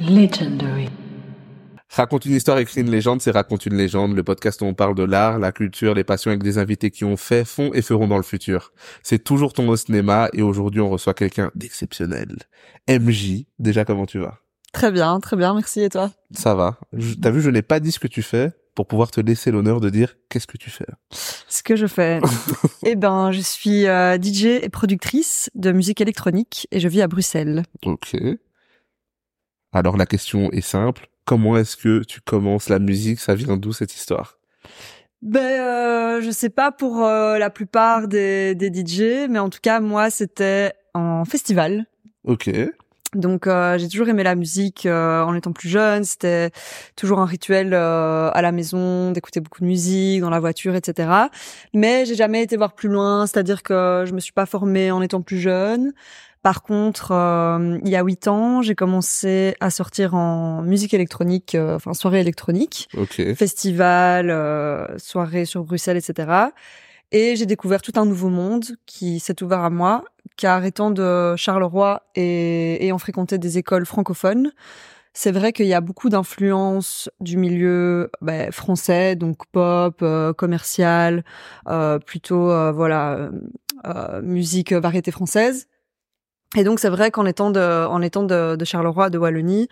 Legendary. Raconte une histoire, écrit une légende, c'est Raconte une légende, le podcast où on parle de l'art, la culture, les passions avec des invités qui ont fait, font et feront dans le futur. C'est toujours ton au cinéma et aujourd'hui on reçoit quelqu'un d'exceptionnel. MJ, déjà comment tu vas? Très bien, très bien, merci et toi? Ça va. Je- T'as vu, je n'ai pas dit ce que tu fais pour pouvoir te laisser l'honneur de dire qu'est-ce que tu fais. Ce que je fais Eh ben, je suis euh, DJ et productrice de musique électronique et je vis à Bruxelles. Ok. Alors la question est simple. Comment est-ce que tu commences la musique? Ça vient d'où cette histoire? Ben, euh, je sais pas pour euh, la plupart des, des DJ, mais en tout cas, moi, c'était en festival. Ok. Donc euh, j'ai toujours aimé la musique euh, en étant plus jeune. C'était toujours un rituel euh, à la maison d'écouter beaucoup de musique dans la voiture, etc. Mais j'ai jamais été voir plus loin. C'est-à-dire que je me suis pas formée en étant plus jeune. Par contre, euh, il y a huit ans, j'ai commencé à sortir en musique électronique, euh, enfin soirée électronique, Ok. festival, euh, soirée sur Bruxelles, etc. Et j'ai découvert tout un nouveau monde qui s'est ouvert à moi, car étant de Charleroi et ayant fréquenté des écoles francophones, c'est vrai qu'il y a beaucoup d'influences du milieu ben, français, donc pop, euh, commercial, euh, plutôt euh, voilà euh, euh, musique euh, variété française. Et donc c'est vrai qu'en étant de, en étant de, de Charleroi, de Wallonie,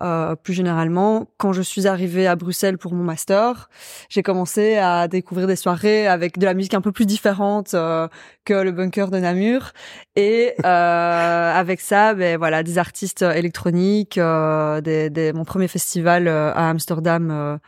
euh, plus généralement, quand je suis arrivée à Bruxelles pour mon master, j'ai commencé à découvrir des soirées avec de la musique un peu plus différente euh, que le bunker de Namur. Et euh, avec ça ben voilà des artistes électroniques euh, des, des- mon premier festival euh, à Amsterdam euh,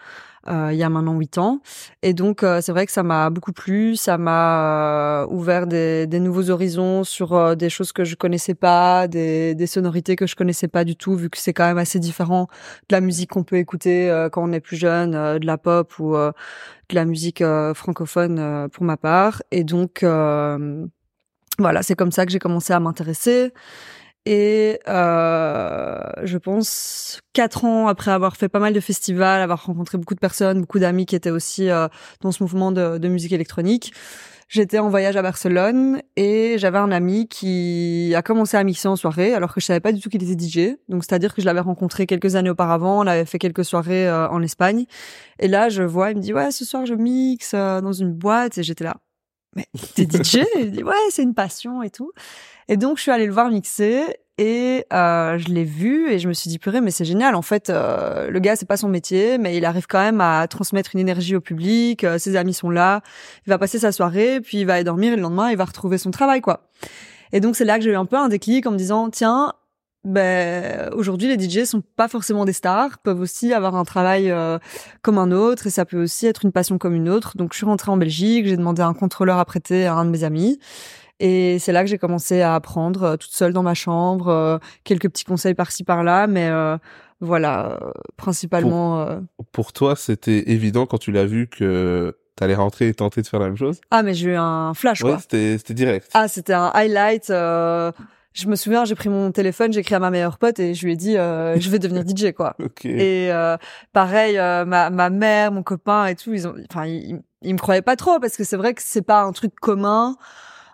il y a maintenant huit ans. Et donc euh, c'est vrai que ça m'a beaucoup plu ça m'a euh, ouvert des, des nouveaux horizons sur euh, des choses que je connaissais pas des, des sonorités que je connaissais pas du tout vu que c'est quand même assez différent de la musique qu'on peut écouter euh, quand on est plus jeune euh, de la pop ou euh, de la musique euh, francophone euh, pour ma part. Et donc euh, voilà c'est comme ça que j'ai commencé à m'intéresser et euh, je pense quatre ans après avoir fait pas mal de festivals, avoir rencontré beaucoup de personnes, beaucoup d'amis qui étaient aussi euh, dans ce mouvement de, musique électronique, j'étais en voyage à Barcelone et j'avais un ami qui a commencé à mixer en soirée alors que je savais pas du tout qu'il était DJ. Donc c'est-à-dire que je l'avais rencontré quelques années auparavant, on avait fait quelques soirées euh, en Espagne et là je vois, il me dit ouais ce soir je mixe euh, dans une boîte et j'étais là. Mais t'es DJ Il dit ouais c'est une passion et tout. Et donc je suis allée le voir mixer et euh, je l'ai vu et je me suis dit purée mais c'est génial en fait euh, le gars c'est pas son métier mais il arrive quand même à transmettre une énergie au public euh, ses amis sont là il va passer sa soirée puis il va aller dormir et le lendemain il va retrouver son travail quoi et donc c'est là que j'ai eu un peu un déclic en me disant tiens ben aujourd'hui les DJ sont pas forcément des stars peuvent aussi avoir un travail euh, comme un autre et ça peut aussi être une passion comme une autre donc je suis rentrée en Belgique j'ai demandé un contrôleur à prêter à un de mes amis et c'est là que j'ai commencé à apprendre euh, toute seule dans ma chambre, euh, quelques petits conseils par-ci par-là, mais euh, voilà, euh, principalement. euh, Pour toi, c'était évident quand tu l'as vu que t'allais rentrer et tenter de faire la même chose? Ah, mais j'ai eu un flash, Ouais, quoi. c'était c'était direct. Ah, c'était un highlight. Je me souviens, j'ai pris mon téléphone, j'ai écrit à ma meilleure pote et je lui ai dit, euh, je vais devenir DJ, quoi. Ok. Et euh, pareil, euh, ma, ma mère, mon copain et tout, ils ont, enfin, ils, ils me croyaient pas trop parce que c'est vrai que c'est pas un truc commun,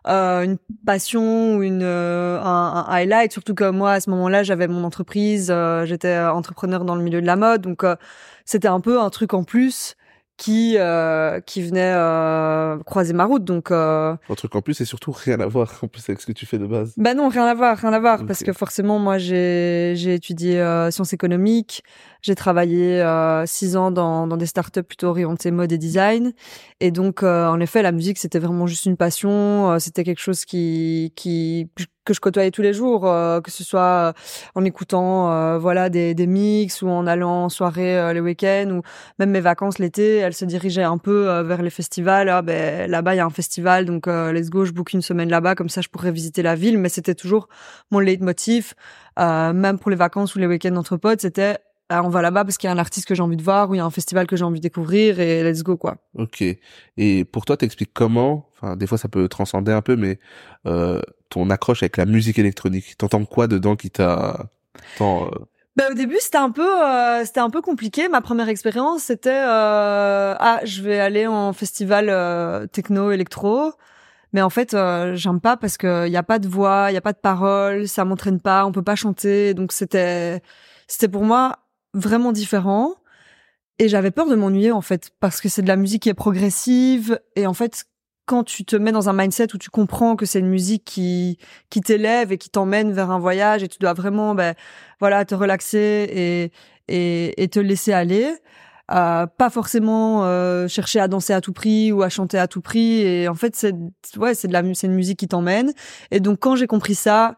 euh, une passion ou une euh, un, un highlight. Surtout que moi, à ce moment-là, j'avais mon entreprise, euh, j'étais entrepreneur dans le milieu de la mode, donc euh, c'était un peu un truc en plus qui euh, qui venait euh, croiser ma route. Donc euh, Un truc en plus, c'est surtout rien à voir en plus avec ce que tu fais de base. bah non, rien à voir, rien à voir, parce que forcément, moi, j'ai j'ai étudié euh, sciences économiques, j'ai travaillé euh, six ans dans dans des startups plutôt orientées mode et design, et donc euh, en effet, la musique c'était vraiment juste une passion, euh, c'était quelque chose qui qui que je côtoyais tous les jours, euh, que ce soit en écoutant euh, voilà des des mix ou en allant en soirée euh, les week-ends ou même mes vacances l'été, elles se dirigeaient un peu euh, vers les festivals. Ah, ben là-bas il y a un festival, donc euh, let's go, je book une semaine là-bas, comme ça je pourrais visiter la ville. Mais c'était toujours mon leitmotiv, euh, même pour les vacances ou les week-ends entre potes, c'était ah, on va là-bas parce qu'il y a un artiste que j'ai envie de voir ou il y a un festival que j'ai envie de découvrir et let's go quoi. Ok. Et pour toi, t'expliques comment? Enfin, des fois, ça peut transcender un peu, mais euh, ton accroche avec la musique électronique. T'entends quoi dedans qui t'a tant euh, Ben, au début, c'était un peu, euh, c'était un peu compliqué. Ma première expérience, c'était euh, ah, je vais aller en festival techno électro, mais en fait, j'aime pas parce que y a pas de voix, il y a pas de paroles, ça m'entraîne pas, on peut pas chanter, donc c'était c'était pour moi vraiment différent. Et j'avais peur de m'ennuyer en fait parce que c'est de la musique qui est progressive et en fait quand tu te mets dans un mindset où tu comprends que c'est une musique qui qui t'élève et qui t'emmène vers un voyage et tu dois vraiment ben voilà te relaxer et et, et te laisser aller euh, pas forcément euh, chercher à danser à tout prix ou à chanter à tout prix. Et en fait c'est ouais c'est de la c'est une musique qui t'emmène. Et donc quand j'ai compris ça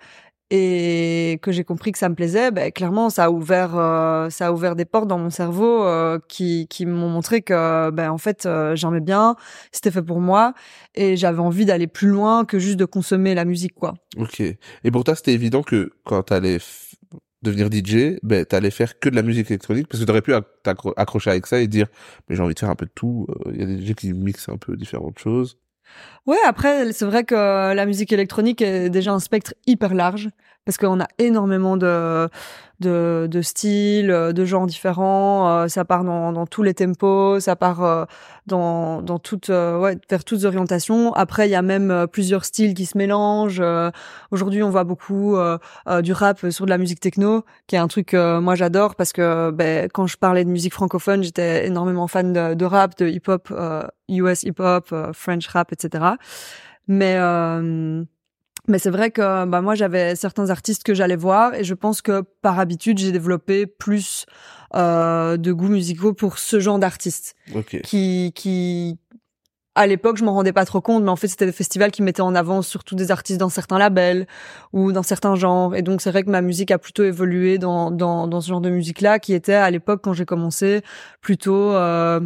et que j'ai compris que ça me plaisait, ben, clairement ça a ouvert euh, ça a ouvert des portes dans mon cerveau euh, qui qui m'ont montré que ben en fait euh, j'aimais bien, c'était fait pour moi et j'avais envie d'aller plus loin que juste de consommer la musique quoi. Ok. Et pour toi c'était évident que quand t'allais devenir DJ, ben t'allais faire que de la musique électronique parce que t'aurais pu t'accrocher avec ça et dire mais j'ai envie de faire un peu de tout. Il y a des DJ qui mixent un peu différentes choses. Ouais, après, c'est vrai que la musique électronique est déjà un spectre hyper large parce qu'on a énormément de, de, de styles, de genres différents. Euh, ça part dans, dans tous les tempos, ça part euh, dans, dans toutes, euh, ouais, vers toutes orientations. Après, il y a même plusieurs styles qui se mélangent. Aujourd'hui, on voit beaucoup du rap sur de la musique techno, qui est un truc que moi j'adore parce que ben, quand je parlais de musique francophone, j'étais énormément fan de, de rap, de hip-hop, US hip-hop, French rap, etc. Mais mais c'est vrai que bah moi j'avais certains artistes que j'allais voir et je pense que par habitude j'ai développé plus euh, de goûts musicaux pour ce genre d'artistes okay. qui qui à l'époque je m'en rendais pas trop compte mais en fait c'était des festivals qui mettaient en avant surtout des artistes dans certains labels ou dans certains genres et donc c'est vrai que ma musique a plutôt évolué dans dans dans ce genre de musique là qui était à l'époque quand j'ai commencé plutôt euh,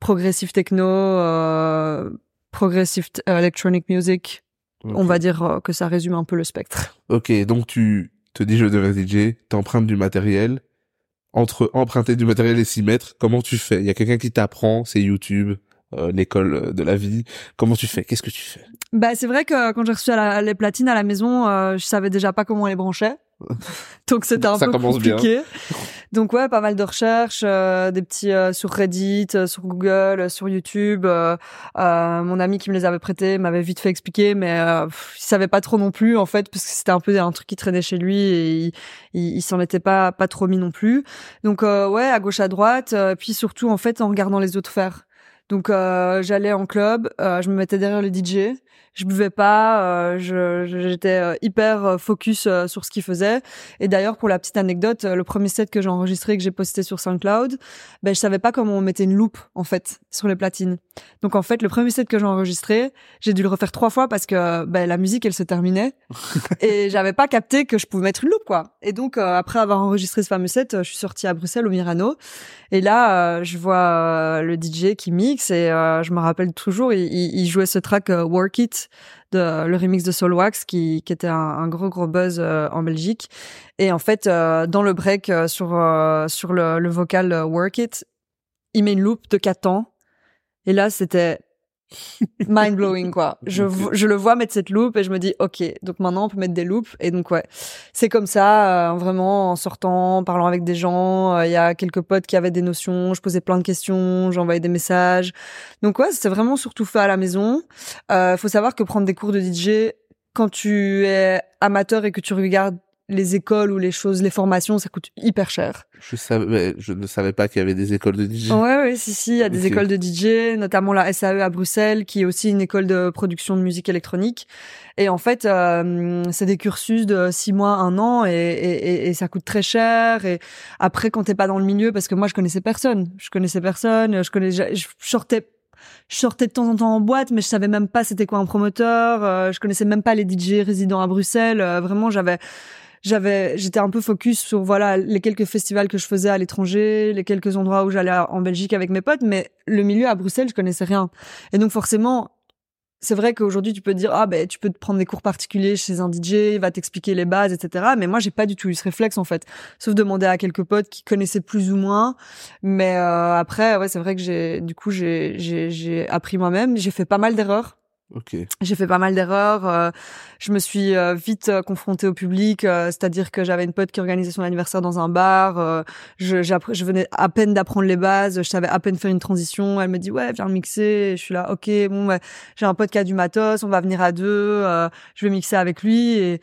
progressive techno euh, progressive electronic music on va dire euh, que ça résume un peu le spectre. Ok, donc tu te dis je deviens DJ, t'empruntes du matériel. Entre emprunter du matériel et s'y mettre, comment tu fais? Il y a quelqu'un qui t'apprend, c'est YouTube, euh, l'école de la vie. Comment tu fais? Qu'est-ce que tu fais? Bah c'est vrai que quand j'ai reçu les platines à la maison, euh, je savais déjà pas comment on les branchait. Donc c'était un peu compliqué. Donc ouais, pas mal de recherches, euh, des petits euh, sur Reddit, euh, sur Google, sur YouTube. mon ami qui me les avait prêtés m'avait vite fait expliquer, mais il savait pas trop non plus en fait, parce que c'était un peu un truc qui traînait chez lui et il, il, s'en était pas pas trop mis non plus. Donc ouais, à gauche à droite, puis surtout en fait en regardant les autres faire. Donc j'allais en club, je me mettais derrière le DJ je buvais pas, euh, j'étais euh, hyper euh, focus sur ce qu'il faisait. Et d'ailleurs, pour la petite anecdote, le premier set que j'ai enregistré que j'ai posté sur SoundCloud, ben je savais pas comment on mettait une loupe en fait sur les platines. Donc en fait, le premier set que j'ai enregistré, j'ai dû le refaire trois fois parce que ben, la musique elle se terminait et j'avais pas capté que je pouvais mettre une loupe quoi. Et donc après avoir enregistré ce fameux set, je suis sortie à Bruxelles au Mirano et là je vois le DJ qui mixe et je me rappelle toujours, il, jouait ce track Work It de le remix de Soulwax qui, qui était un, gros gros buzz euh, en Belgique. Et en fait, euh, dans le break euh, sur sur le, le vocal Work It, il met une loupe de 4 temps. Et là, c'était mind blowing quoi. Je, je le vois mettre cette loupe et je me dis ok donc maintenant on peut mettre des loupes. Et donc ouais. C'est comme ça euh, vraiment en sortant en parlant avec des gens. Euh, il y a quelques potes qui avaient des notions. Je posais plein de questions. J'envoyais des messages. Donc ouais c'est vraiment surtout fait à la maison. Euh, faut savoir que prendre des cours de DJ quand tu es amateur et que tu regardes les écoles ou les choses, les formations, ça coûte hyper cher. Je savais, je ne savais pas qu'il y avait des écoles de DJ. Ouais, ouais, si, si, il y a des écoles de DJ, notamment la SAE à Bruxelles, qui est aussi une école de production de musique électronique. Et en fait, euh, c'est des cursus de six mois, un an, et, et, et, ça coûte très cher. Et après, quand t'es pas dans le milieu, parce que moi, je connaissais personne, je connaissais personne, je connais, je sortais je sortais de temps en temps en boîte, mais je savais même pas c'était quoi un promoteur. Euh, je connaissais même pas les DJ résidents à Bruxelles. Euh, vraiment, j'avais j'avais j'étais un peu focus sur voilà les quelques festivals que je faisais à l'étranger, les quelques endroits où j'allais en Belgique avec mes potes, mais le milieu à Bruxelles, je connaissais rien. Et donc forcément, c'est vrai qu'aujourd'hui tu peux te dire ah ben tu peux te prendre des cours particuliers chez un DJ, il va t'expliquer les bases, etc. Mais moi j'ai pas du tout eu ce réflexe en fait, sauf demander à quelques potes qui connaissaient plus ou moins. Mais euh, après ouais c'est vrai que j'ai du coup j'ai j'ai j'ai appris moi-même, j'ai fait pas mal d'erreurs j'ai fait pas mal d'erreurs. Euh, je me suis euh, vite euh, confrontée au public, c'est-à-dire que j'avais une pote qui organisait son anniversaire dans un bar. je, je venais à peine d'apprendre les bases, je savais à peine faire une transition. Elle me dit ouais, viens mixer. je suis là, ok, bon, j'ai un pote qui a du matos, on va venir à deux. je vais mixer avec lui et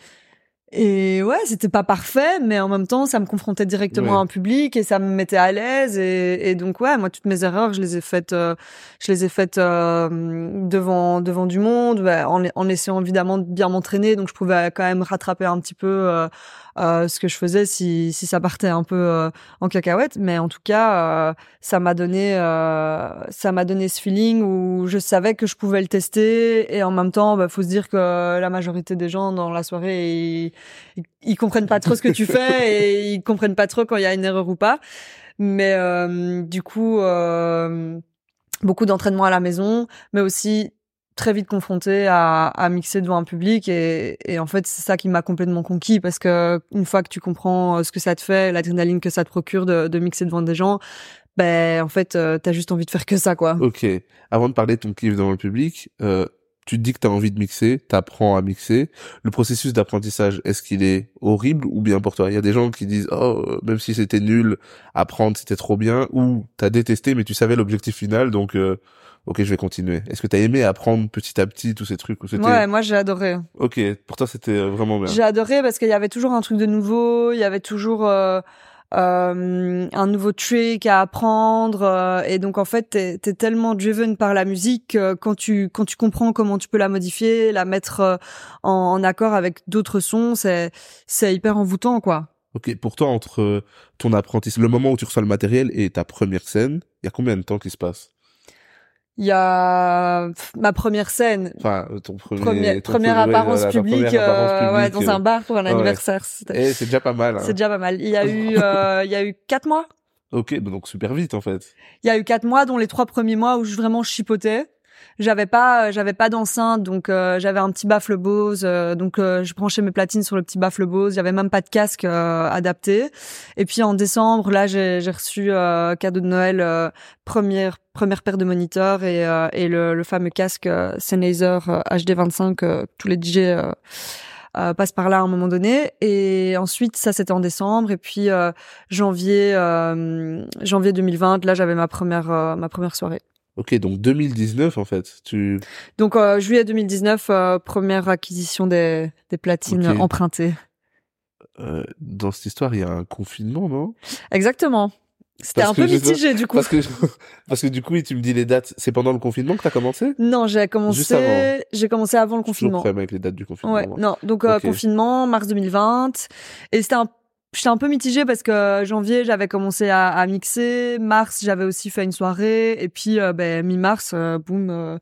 Et ouais, c'était pas parfait, mais en même temps, ça me confrontait directement Ouais. à un public et ça me mettait à l'aise. Et, et donc ouais, moi toutes mes erreurs, je les ai faites, euh, je les ai faites euh, devant devant du monde, bah, en, en essayant évidemment de bien m'entraîner. Donc je pouvais quand même rattraper un petit peu euh, euh, ce que je faisais si si ça partait un peu euh, en cacahuète. Mais en tout cas, euh, ça m'a donné euh, ça m'a donné ce feeling où je savais que je pouvais le tester et en même temps, bah, faut se dire que la majorité des gens dans la soirée ils, ils, comprennent pas trop ce que tu fais et ils comprennent pas trop quand il y a une erreur ou pas. Mais euh, du coup, euh, beaucoup d'entraînement à la maison, mais aussi très vite confronté à, à mixer devant un public et, et en fait c'est ça qui m'a complètement conquis parce que une fois que tu comprends euh, ce que ça te fait, l'adrénaline que ça te procure de, de mixer devant des gens, ben en fait euh, t'as juste envie de faire que ça quoi. Ok. Avant de parler de ton kiff devant le public, euh, tu te dis que tu as envie de mixer, t'apprends à mixer. Le processus d'apprentissage, est-ce qu'il est horrible ou bien pour toi? Il y a des gens qui disent oh euh, même si c'était nul, apprendre c'était trop bien ou t'as détesté mais tu savais l'objectif final donc euh, ok je vais continuer. Est-ce que t'as aimé apprendre petit à petit tous ces trucs ou Ouais, moi j'ai adoré. ok pour toi c'était euh, vraiment bien. J'ai adoré parce qu'il y avait toujours un truc de nouveau, il y avait toujours euh, euh, un nouveau trick à apprendre euh, et donc en fait t'es es tellement driven par la musique que quand tu quand tu comprends comment tu peux la modifier, la mettre en, en accord avec d'autres sons, c'est c'est hyper envoûtant quoi. Ok pour toi entre ton apprentissage, le moment où tu reçois le matériel et ta première scène, il y a combien de temps qui se passe? Il y a ma première scène, Enfin euh, ton premier première, ton première premier- apparence voilà, ta publique, première apparence euh, ouais, dans euh, un bar pour un ouais. anniversaire. Eh, c'est déjà pas mal. Hein. C'est déjà pas mal. Il y a eu, euh, il y a eu quatre mois. Ok, bah donc super vite en fait. Il y a eu quatre mois, dont les trois premiers mois où je vraiment chipotais. J'avais pas, j'avais pas d'enceinte, donc euh, j'avais un petit baffle Bose, euh, donc euh, je branchais mes platines sur le petit baffle Bose. J'avais même pas de casque euh, adapté. Et puis en décembre, là, j'ai j'ai reçu euh, cadeau de Noël euh, première première paire de moniteurs et et le, le fameux casque Sennheiser euh, HD25 que tous les DJ euh, passent par là à un moment donné. Et ensuite, ça c'était en décembre. Et puis euh, janvier euh, janvier 2020, là j'avais ma première ma première soirée. Ok, donc 2019 en fait. Tu Donc euh, juillet 2019, euh, première acquisition des, des platines empruntées. euh, dans cette histoire, il y a un confinement, non? Exactement. C'était un peu mitigé du coup. Parce que parce que du coup, tu me dis les dates. C'est pendant le confinement que t'as commencé? Non, j'ai commencé, avant. j'ai commencé avant le confinement. problème avec les dates du confinement. Ouais, moi. non, donc euh, Ok. confinement, mars 2020, et c'était un, j'étais un peu mitigée parce que janvier j'avais commencé à, à mixer, mars j'avais aussi fait une soirée, et puis euh, ben mi-mars, euh, boum, euh,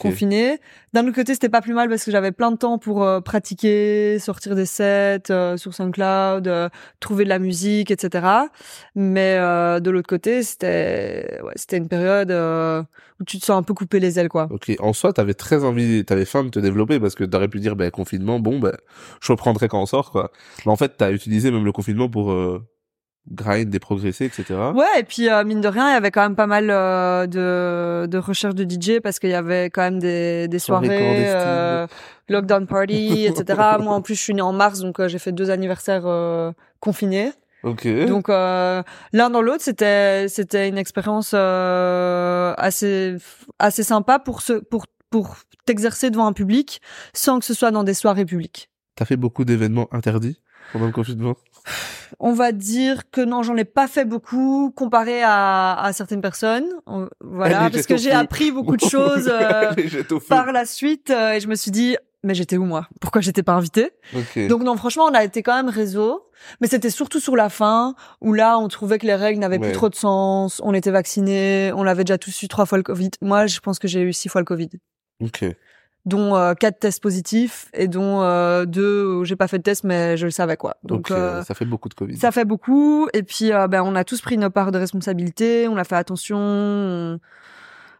confiné. D'un autre côté, c'était pas plus mal parce que j'avais plein de temps pour euh, pratiquer, sortir des sets euh, sur SoundCloud, euh, trouver de la musique, etc. Mais euh, de l'autre côté, c'était ouais, c'était une période euh, où tu te sens un peu coupé les ailes, quoi. Ok. En soi, t'avais très envie, t'avais faim de te développer parce que t'aurais pu dire, ben confinement, bon, ben je reprendrai quand on sort, quoi. Mais en fait, t'as utilisé même le confinement pour euh, grind et progresser, etc. Ouais, et puis euh, mine de rien, il y avait quand même pas mal euh, de, de recherches de DJ parce qu'il y avait quand même des, des Soirées euh, lockdown party, etc. Moi, en plus, je suis née en mars, donc j'ai fait deux anniversaires euh, confinés. Ok. Donc euh, l'un dans l'autre, c'était c'était une expérience euh, assez assez sympa pour se pour pour t'exercer devant un public sans que ce soit dans des soirées publiques. T'as fait beaucoup d'événements interdits pendant le confinement? On va dire que non, j'en ai pas fait beaucoup comparé à, à certaines personnes. On- Voilà, Allez, parce que j'ai appris beaucoup de choses euh, par la suite euh, et je me suis dit mais j'étais où moi? Pourquoi j'étais pas invitée? Ok. Donc non, franchement, on a été quand même réseau, mais c'était surtout sur la fin où là, on trouvait que les règles n'avaient Ouais. plus trop de sens. On était vaccinés, on avait déjà tous eu trois fois le Covid. Moi, je pense que j'ai eu six fois le Covid, Ok. dont euh, quatre tests positifs et dont euh, deux où j'ai pas fait de test, mais je le savais quoi. Donc Donc euh, ça fait beaucoup de Covid. ça fait beaucoup. Et puis, euh, ben, on a tous pris nos parts de responsabilité. On a fait attention. on-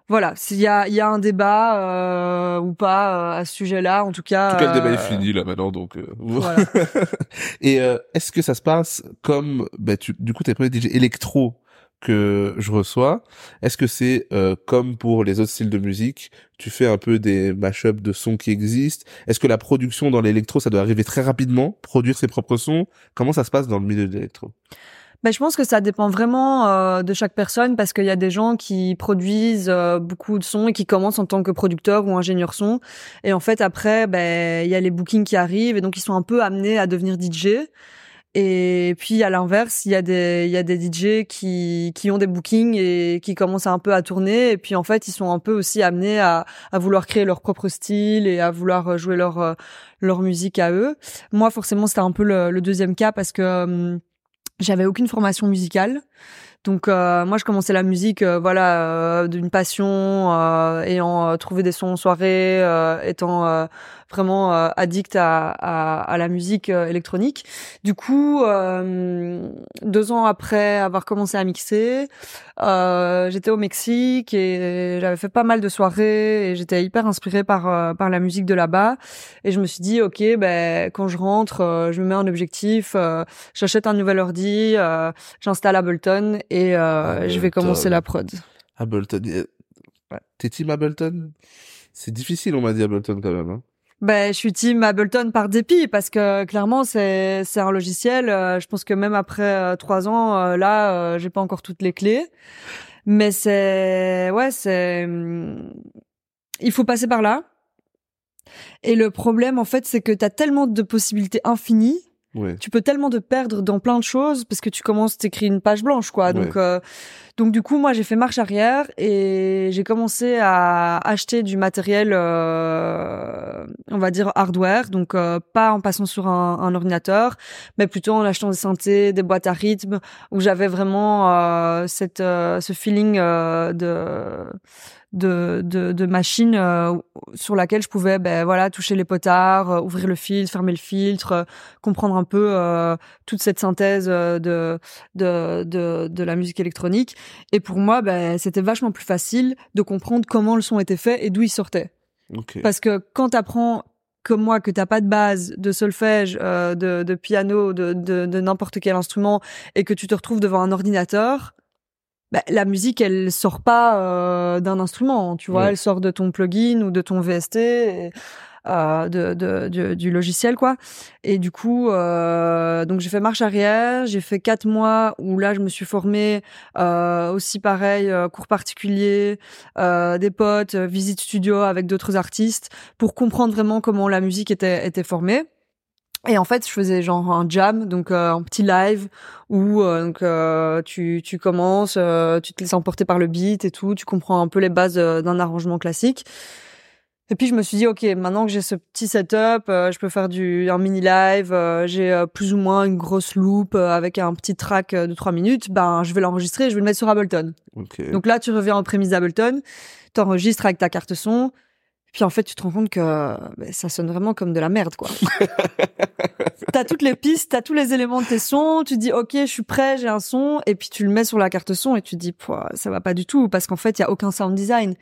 Voilà, s'il y a, il y a un débat euh, ou pas euh, à ce sujet-là, en tout cas. En tout cas, le débat est euh, fini là maintenant, donc. euh, Voilà. Et euh, est-ce que ça se passe comme, bah, tu, du coup, t'es premier DJ électro que je reçois. Est-ce que c'est euh, comme pour les autres styles de musique, tu fais un peu des mashups de sons qui existent? Est-ce que la production dans l'électro, ça doit arriver très rapidement, produire ses propres sons? Comment ça se passe dans le milieu de l'électro? Ben, je pense que ça dépend vraiment euh, de chaque personne parce qu'il y a des gens qui produisent euh, beaucoup de sons et qui commencent en tant que producteur ou ingénieur son. Et en fait, après, ben, il y a les bookings qui arrivent et donc ils sont un peu amenés à devenir DJ. Et puis à l'inverse, il y a des il y a des DJ qui qui ont des bookings et qui commencent un peu à tourner et puis en fait, ils sont un peu aussi amenés à à vouloir créer leur propre style et à vouloir jouer leur leur musique à eux. Moi forcément, c'était un peu le, le, deuxième cas parce que hum, j'avais aucune formation musicale. Donc euh, moi je commençais la musique euh, voilà euh, d'une passion ayant trouvé des sons en soirée étant vraiment addict à, à, à, la musique électronique. Du coup deux ans après avoir commencé à mixer, j'étais au Mexique et j'avais fait pas mal de soirées et j'étais hyper inspirée par par la musique de là-bas et je me suis dit ok ben quand je rentre je me mets un objectif, j'achète un nouvel ordi, j'installe Ableton et euh, je vais commencer la prod. Ableton. Ouais. T'es team Ableton? C'est difficile, on m'a dit Ableton quand même. Hein. Ben, je suis team Ableton par dépit parce que clairement c'est c'est un logiciel. Euh, je pense que même après euh, trois ans, euh, là, j'ai pas encore toutes les clés. Mais c'est ouais, c'est hum, il faut passer par là. Et le problème en fait, c'est que t'as tellement de possibilités infinies tu peux tellement te perdre dans plein de choses parce que tu commences, t'écris une page blanche, quoi. Donc, euh, donc du coup, moi, j'ai fait marche arrière et j'ai commencé à acheter du matériel, euh, on va dire hardware, donc euh, pas en passant sur un, un, ordinateur, mais plutôt en achetant des synthés, des boîtes à rythme, où j'avais vraiment euh, cette, ce feeling de de, de, de machine euh, sur laquelle je pouvais ben voilà toucher les potards, euh, ouvrir le filtre, fermer le filtre, euh, comprendre un peu toute cette synthèse de, de de de la musique électronique. Et pour moi, ben c'était vachement plus facile de comprendre comment le son était fait et d'où il sortait. Parce que quand t'apprends comme moi que t'as pas de base de solfège, de, de piano, de, de, de n'importe quel instrument et que tu te retrouves devant un ordinateur, bah, la musique, elle sort pas euh, d'un instrument, tu vois, elle sort de ton plugin ou de ton VST, euh, de, de, du logiciel, quoi. Et du coup, euh, donc j'ai fait marche arrière, j'ai fait quatre mois où là, je me suis formée euh, aussi pareil, euh, cours particuliers, des potes, visite studio avec d'autres artistes pour comprendre vraiment comment la musique était, était formée. Et en fait, je faisais genre un jam, donc euh, un petit live où euh, donc euh, tu tu commences, tu te laisses emporter par le beat et tout, tu comprends un peu les bases d'un arrangement classique. Et puis je me suis dit ok, maintenant que j'ai ce petit setup, je peux faire du un mini live, j'ai plus ou moins une grosse loop avec un petit track de trois minutes, ben je vais l'enregistrer, je vais le mettre sur Ableton. Donc là, tu reviens en prémisse d'Ableton, t'enregistres avec ta carte son, puis en fait, tu te rends compte que bah, ça sonne vraiment comme de la merde, quoi. t'as toutes les pistes, t'as tous les éléments de tes sons, tu dis ok, je suis prêt, j'ai un son, et puis tu le mets sur la carte son et tu dis ça va pas du tout parce qu'en fait il y a aucun sound design.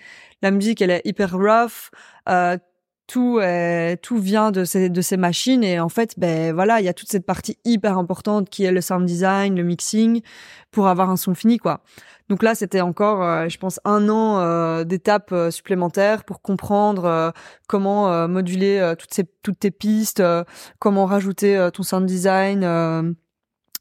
La musique elle est hyper rough. Euh, tout est, tout vient de ces de ces machines et en fait ben voilà il y a toute cette partie hyper importante qui est le sound design le mixing pour avoir un son fini quoi donc là, c'était encore, euh, je pense, un an euh, d'étapes euh, supplémentaires pour comprendre comment moduler toutes ces toutes tes pistes, comment rajouter ton sound design.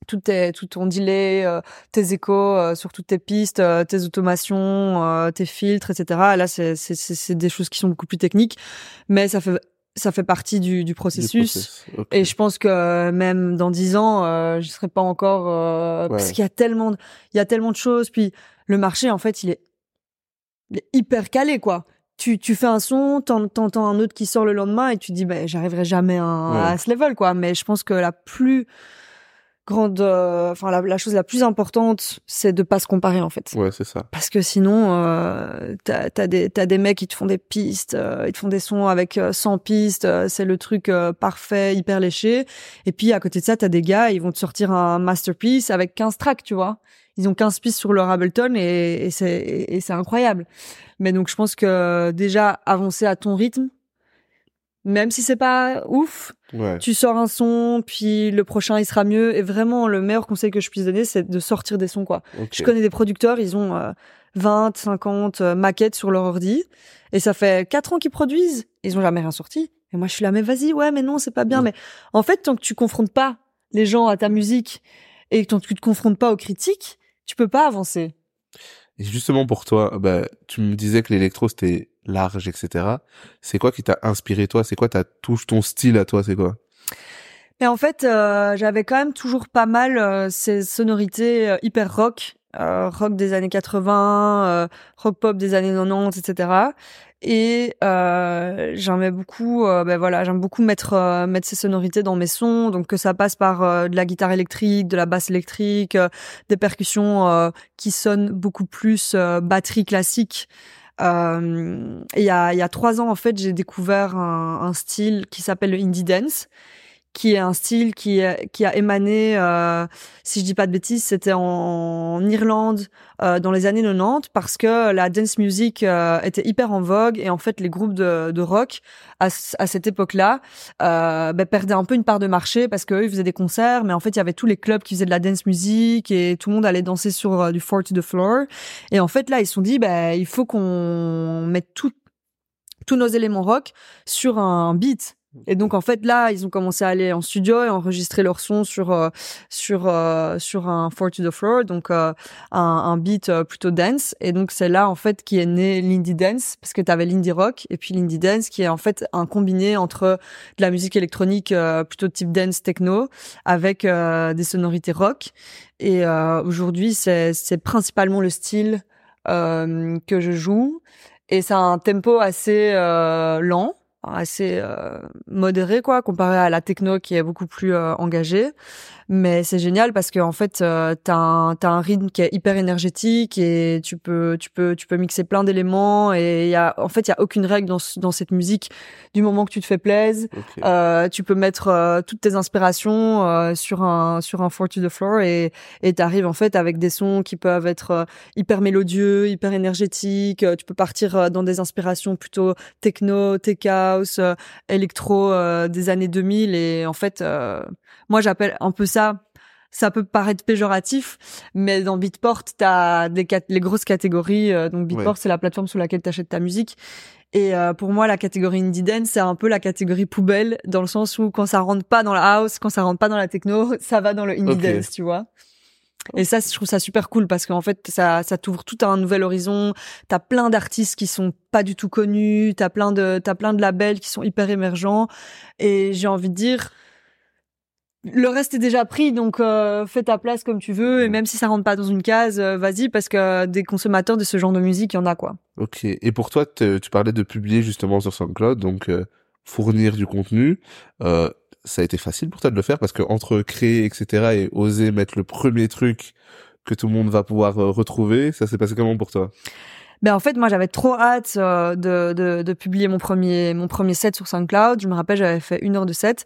Tout, tes, tout ton delay, tes échos sur toutes tes pistes, tes automations, tes filtres, etc. Là, c'est, c'est, c'est des choses qui sont beaucoup plus techniques, mais ça fait ça fait partie du, du processus. Et je pense que même dans dix ans, euh, je serai pas encore euh, parce qu'il y a tellement, de, il y a tellement de choses. Puis le marché, en fait, il est, hyper calé, quoi. Tu, tu fais un son, t'entends un autre qui sort le lendemain et tu dis, ben, j'arriverai jamais à, à ce level, quoi. Mais je pense que la plus grande euh, enfin la, la, chose la plus importante c'est de pas se comparer en fait. Ouais c'est ça. Parce que sinon euh, t'as as des t'as des mecs qui te font des pistes euh, ils te font des sons avec 100 euh, pistes c'est le truc parfait hyper léché. Et puis à côté de ça t'as des gars ils vont te sortir un masterpiece avec 15 tracks tu vois. Ils ont 15 pistes sur leur Ableton et, et c'est et c'est incroyable. Mais donc je pense que déjà avancer à ton rythme même si c'est pas ouf, tu sors un son, puis le prochain il sera mieux. Et vraiment, le meilleur conseil que je puisse donner, c'est de sortir des sons, quoi. Je connais des producteurs, ils ont 20, 50 maquettes sur leur ordi, et ça fait 4 ans qu'ils produisent, ils ont jamais rien sorti. Et moi, je suis là, mais vas-y, ouais, mais non, c'est pas bien. Mais en fait, tant que tu confrontes pas les gens à ta musique, et que tu te confrontes pas aux critiques, tu peux pas avancer. Et justement pour toi, bah, tu me disais que l'électro c'était large, etc. C'est quoi qui t'a inspiré toi? C'est quoi ta touche, ton style à toi? C'est quoi? Mais en fait, euh, j'avais quand même toujours pas mal euh, ces sonorités euh, hyper rock, rock des années 80, rock pop des années 90, etc et euh, j'aimais beaucoup euh, ben voilà j'aime beaucoup mettre euh, mettre ces sonorités dans mes sons. Donc que ça passe par euh, de la guitare électrique de la basse électrique des percussions qui sonnent beaucoup plus batterie classique. Il y a il y a trois ans en fait j'ai découvert un, un style qui s'appelle le indie dance qui est un style qui, qui a émané, euh, si je dis pas de bêtises, c'était en, Irlande euh, dans les années 90 parce que la dance music euh, était hyper en vogue et en fait les groupes de, de rock à, à cette époque-là euh, ben, perdaient un peu une part de marché parce qu'eux faisaient des concerts mais en fait il y avait tous les clubs qui faisaient de la dance music et tout le monde allait danser sur euh, du four to the floor. Et en fait là ils se sont dit ben il faut qu'on mette tout tous nos éléments rock sur un beat et donc en fait là, ils ont commencé à aller en studio et enregistrer leur son sur euh, sur euh, sur un four to the floor, donc euh, un, un, beat plutôt dance. Et donc c'est là en fait qui est né l'indie dance parce que tu avais l'indie rock et puis l'indie dance qui est en fait un combiné entre de la musique électronique plutôt type dance techno avec des sonorités rock. Et aujourd'hui c'est c'est principalement le style que je joue et a un tempo assez lent assez euh, modéré quoi comparé à la techno qui est beaucoup plus euh, engagée mais c'est génial parce que en fait euh, t'as un t'as un rythme qui est hyper énergétique et tu peux tu peux tu peux mixer plein d'éléments et il y a en fait il y a aucune règle dans dans cette musique. Du moment que tu te fais plaisir euh, tu peux mettre euh, toutes tes inspirations euh, sur un sur un four to the floor et et t'arrives en fait avec des sons qui peuvent être hyper mélodieux hyper énergétiques. Tu peux partir dans des inspirations plutôt techno tech house électro des années 2000 et en fait moi j'appelle un peu ça ça peut paraître péjoratif, mais dans Beatport, tu as des les grosses catégories. Euh, donc Beatport, c'est la plateforme sur laquelle tu achètes ta musique. Et euh, pour moi, la catégorie indie dance, c'est un peu la catégorie poubelle, dans le sens où quand ça rentre pas dans la house, quand ça rentre pas dans la techno, ça va dans le indie dance, tu vois. Et ça, je trouve ça super cool parce qu'en fait, ça, ça t'ouvre tout un nouvel horizon. T'as plein d'artistes qui sont pas du tout connus. T'as plein de, t'as plein de labels qui sont hyper émergents. Et j'ai envie de dire, le reste est déjà pris, donc euh, fais ta place comme tu veux, et même si ça rentre pas dans une case, euh, vas-y, parce que des consommateurs de ce genre de musique, il y en a quoi. Ok. Et pour toi, tu parlais de publier justement sur SoundCloud, donc euh, fournir du contenu. ça a été facile pour toi de le faire parce que entre créer, etc., et oser mettre le premier truc que tout le monde va pouvoir retrouver, ça s'est passé comment pour toi? Ben en fait moi j'avais trop hâte de, de, de, publier mon premier mon premier set sur SoundCloud. Je me rappelle j'avais fait une heure de set,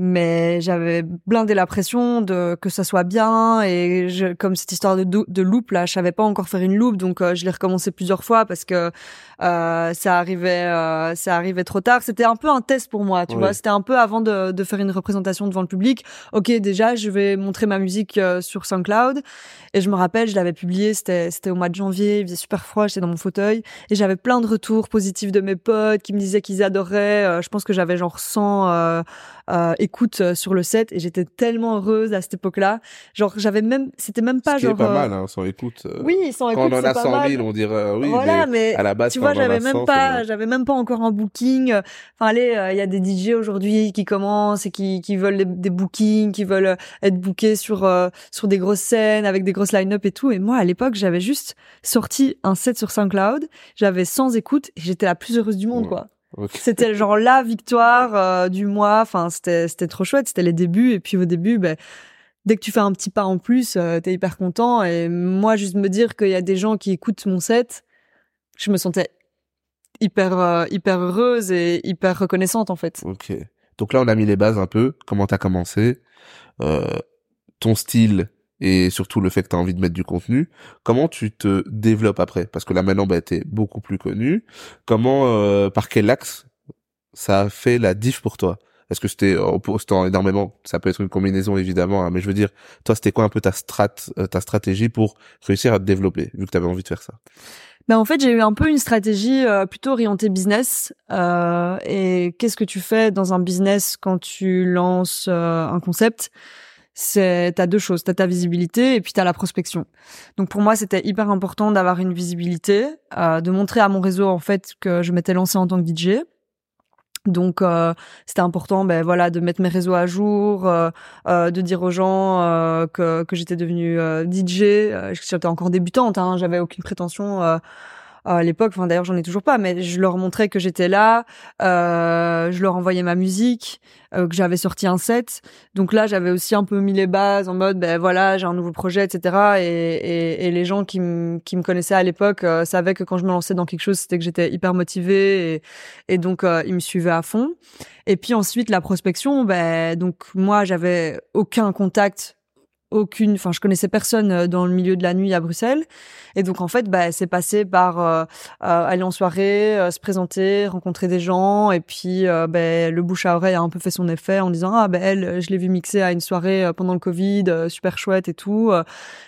mais j'avais blindé la pression de que ça soit bien et je, comme cette histoire de, de loop là je savais pas encore faire une loop donc euh, je l'ai recommencé plusieurs fois parce que euh, ça arrivait euh, ça arrivait trop tard. C'était un peu un test pour moi tu vois. C'était un peu avant de, de faire une représentation devant le public. Ok déjà je vais montrer ma musique euh, sur SoundCloud. Et je me rappelle je l'avais publié c'était c'était au mois de janvier il faisait super froid j'étais dans mon fauteuil. Et j'avais plein de retours positifs de mes potes qui me disaient qu'ils adoraient je pense que j'avais genre 100 euh, écoute euh, sur le set et j'étais tellement heureuse à cette époque-là. Genre j'avais même, c'était même pas Ce genre. Pas mal, hein, sans écoute. Euh, oui, sans écoute. Quand on en a 100 000, on dirait oui. Voilà, mais, à la base, tu vois, j'avais même pas, j'avais même pas encore un booking. Enfin, allez, il y a des DJ aujourd'hui qui commencent et qui qui veulent des, bookings, qui veulent être bookés sur sur des grosses scènes avec des grosses line-up et tout. Et moi, à l'époque, j'avais juste sorti un set sur SoundCloud. J'avais 100 écoutes et j'étais la plus heureuse du monde, quoi. C'était genre la victoire euh, du mois. Enfin, c'était c'était trop chouette. C'était les débuts. Et puis au début, ben, dès que tu fais un petit pas en plus, euh, t'es hyper content. Et moi, juste me dire qu'il y a des gens qui écoutent mon set, je me sentais hyper euh, hyper heureuse et hyper reconnaissante en fait. Ok. Donc là, on a mis les bases un peu. Comment t'as commencé? Ton style et surtout le fait que tu as envie de mettre du contenu, comment tu te développes après? Parce que là maintenant, bah, tu beaucoup plus connu. Comment, euh, par quel axe ça a fait la diff pour toi? Est-ce que c'était en postant énormément Ça peut être une combinaison évidemment, hein, mais je veux dire, toi, c'était quoi un peu ta strat, euh, ta stratégie pour réussir à te développer, vu que tu avais envie de faire ça? Ben en fait, j'ai eu un peu une stratégie euh, plutôt orientée business. et qu'est-ce que tu fais dans un business quand tu lances un concept? C'est t'as deux choses, t'as ta visibilité et puis t'as la prospection. Donc pour moi, c'était hyper important d'avoir une visibilité, euh, de montrer à mon réseau en fait que je m'étais lancée en tant que DJ. Donc euh, c'était important, ben voilà, de mettre mes réseaux à jour, euh, euh de dire aux gens euh, que, que j'étais devenue DJ. J'étais encore débutante, hein, j'avais aucune prétention à l'époque. Enfin, d'ailleurs, j'en ai toujours pas, mais je leur montrais que j'étais là. Euh, je leur envoyais ma musique, euh, que j'avais sorti un set. Donc là, j'avais aussi un peu mis les bases en mode, ben voilà, j'ai un nouveau projet, etc. Et, et, et les gens qui, qui me connaissaient à l'époque euh, savaient que quand je me lançais dans quelque chose, c'était que j'étais hyper motivée et, et donc euh, ils me suivaient à fond. Et puis ensuite, la prospection, ben donc moi, j'avais aucun contact aucune, enfin je connaissais personne euh, dans le milieu de la nuit à Bruxelles. Et donc en fait bah c'est passé par euh, euh, aller en soirée, se présenter, rencontrer des gens. Et puis ben le bouche à oreille a un peu fait son effet en disant ah ben elle je l'ai vu mixer à une soirée pendant le Covid super chouette et tout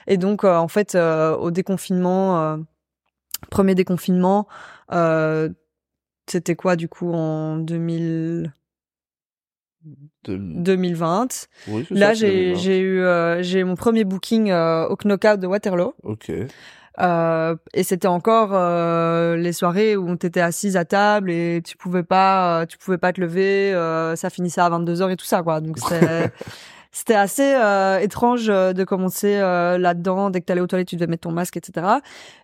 et donc en fait au déconfinement premier déconfinement c'était quoi du coup en 2000 2020. Là, j'ai j'ai eu euh, j'ai mon premier booking euh, au Knockout de Waterloo. Ok. Euh, et c'était encore euh, les soirées où tu étais assise à table et tu pouvais pas tu pouvais pas te lever, ça finissait à 22 heures et tout ça quoi. Donc c'était c'était assez étrange de commencer là-dedans. Dès que t'allais aux toilettes, tu devais mettre ton masque, etc.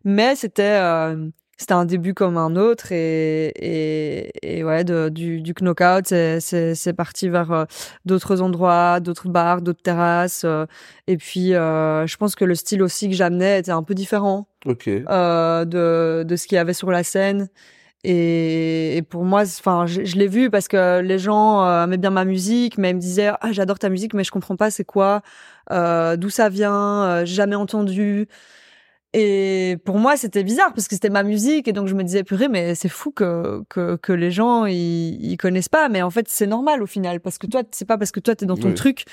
Mais c'était c'était un début comme un autre et et, et ouais de, du du knockout c'est c'est parti vers euh, d'autres endroits d'autres bars d'autres terrasses euh, et puis euh, je pense que le style aussi que j'amenais était un peu différent ok. de de ce qu'il y avait sur la scène. Et, et pour moi enfin je, je l'ai vu parce que les gens aimaient bien ma musique mais ils me disaient ah j'adore ta musique mais je comprends pas c'est quoi d'où ça vient jamais entendu et pour moi, c'était bizarre parce que c'était ma musique et donc je me disais purée, mais c'est fou que, que que les gens ils, ils connaissent pas. Mais en fait, c'est normal au final parce que toi, c'est pas parce que toi t'es dans ton truc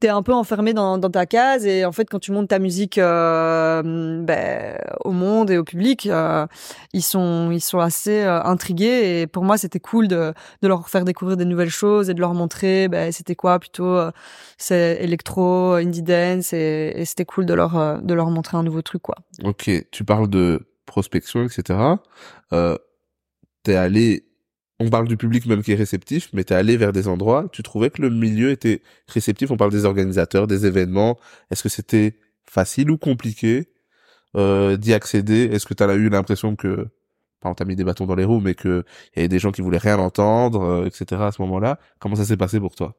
t'es un peu enfermé dans, dans ta case et en fait quand tu montes ta musique euh, ben, au monde et au public euh, ils sont ils sont assez euh, intrigués et pour moi c'était cool de, de leur faire découvrir des nouvelles choses et de leur montrer ben, c'était quoi plutôt euh, c'est électro indie dance et, et c'était cool de leur euh, de leur montrer un nouveau truc quoi. Ok tu parles de prospection etc euh, t'es allé on parle du public même qui est réceptif, mais t'es allé vers des endroits, tu trouvais que le milieu était réceptif, on parle des organisateurs, des événements, est-ce que c'était facile ou compliqué euh, d'y accéder? Est-ce que tu as eu l'impression que, pas on t'a mis des bâtons dans les roues, mais que il y avait des gens qui voulaient rien entendre, euh, etc. à ce moment-là? Comment ça s'est passé pour toi?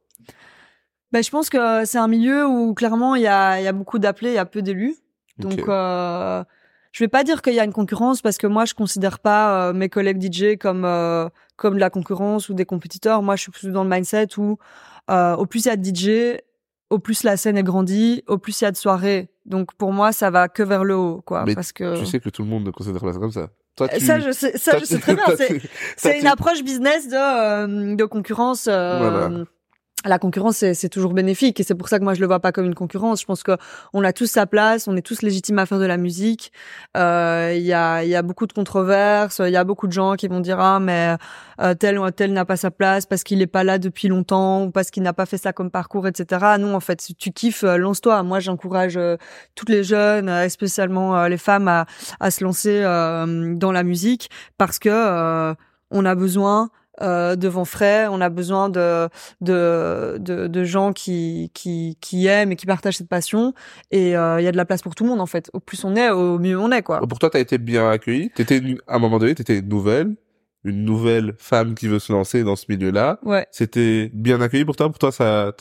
Ben, Je pense que c'est un milieu où clairement il y a, y a beaucoup d'appelés, il y a peu d'élus. Donc... Euh je vais pas dire qu'il y a une concurrence parce que moi je considère pas euh, mes collègues DJ comme euh, comme de la concurrence ou des compétiteurs. Moi je suis plus dans le mindset où euh, au plus il y a de DJ, au plus la scène est grandie, au plus il y a de soirées. Donc pour moi ça va que vers le haut quoi Mais parce que tu sais que tout le monde ne considère pas ça comme ça. Toi, tu... Ça je sais ça je sais très bien c'est une approche business de de concurrence voilà la concurrence c'est toujours bénéfique et c'est pour ça que moi je le vois pas comme une concurrence. Je pense que on a tous sa place, on est tous légitimes à faire de la musique. Euh, il y a y a beaucoup de controverses, il y a beaucoup de gens qui vont dire ah mais euh, tel ou tel n'a pas sa place parce qu'il est pas là depuis longtemps ou parce qu'il n'a pas fait ça comme parcours etc. Non en fait si tu kiffes euh, lance-toi. Moi j'encourage toutes les jeunes, spécialement les femmes à à se lancer dans la musique parce que on a besoin euh, de vents frais. On a besoin de, de, de, de, gens qui, qui, qui aiment et qui partagent cette passion. Et euh, il y a de la place pour tout le monde en fait. Au plus on est, au mieux on est quoi. Pour toi, t'as été bien accueilli. T'étais à un moment donné, t'étais nouvelle, une nouvelle femme qui veut se lancer dans ce milieu-là. Ouais. C'était bien accueilli pour toi? Pour toi, ça,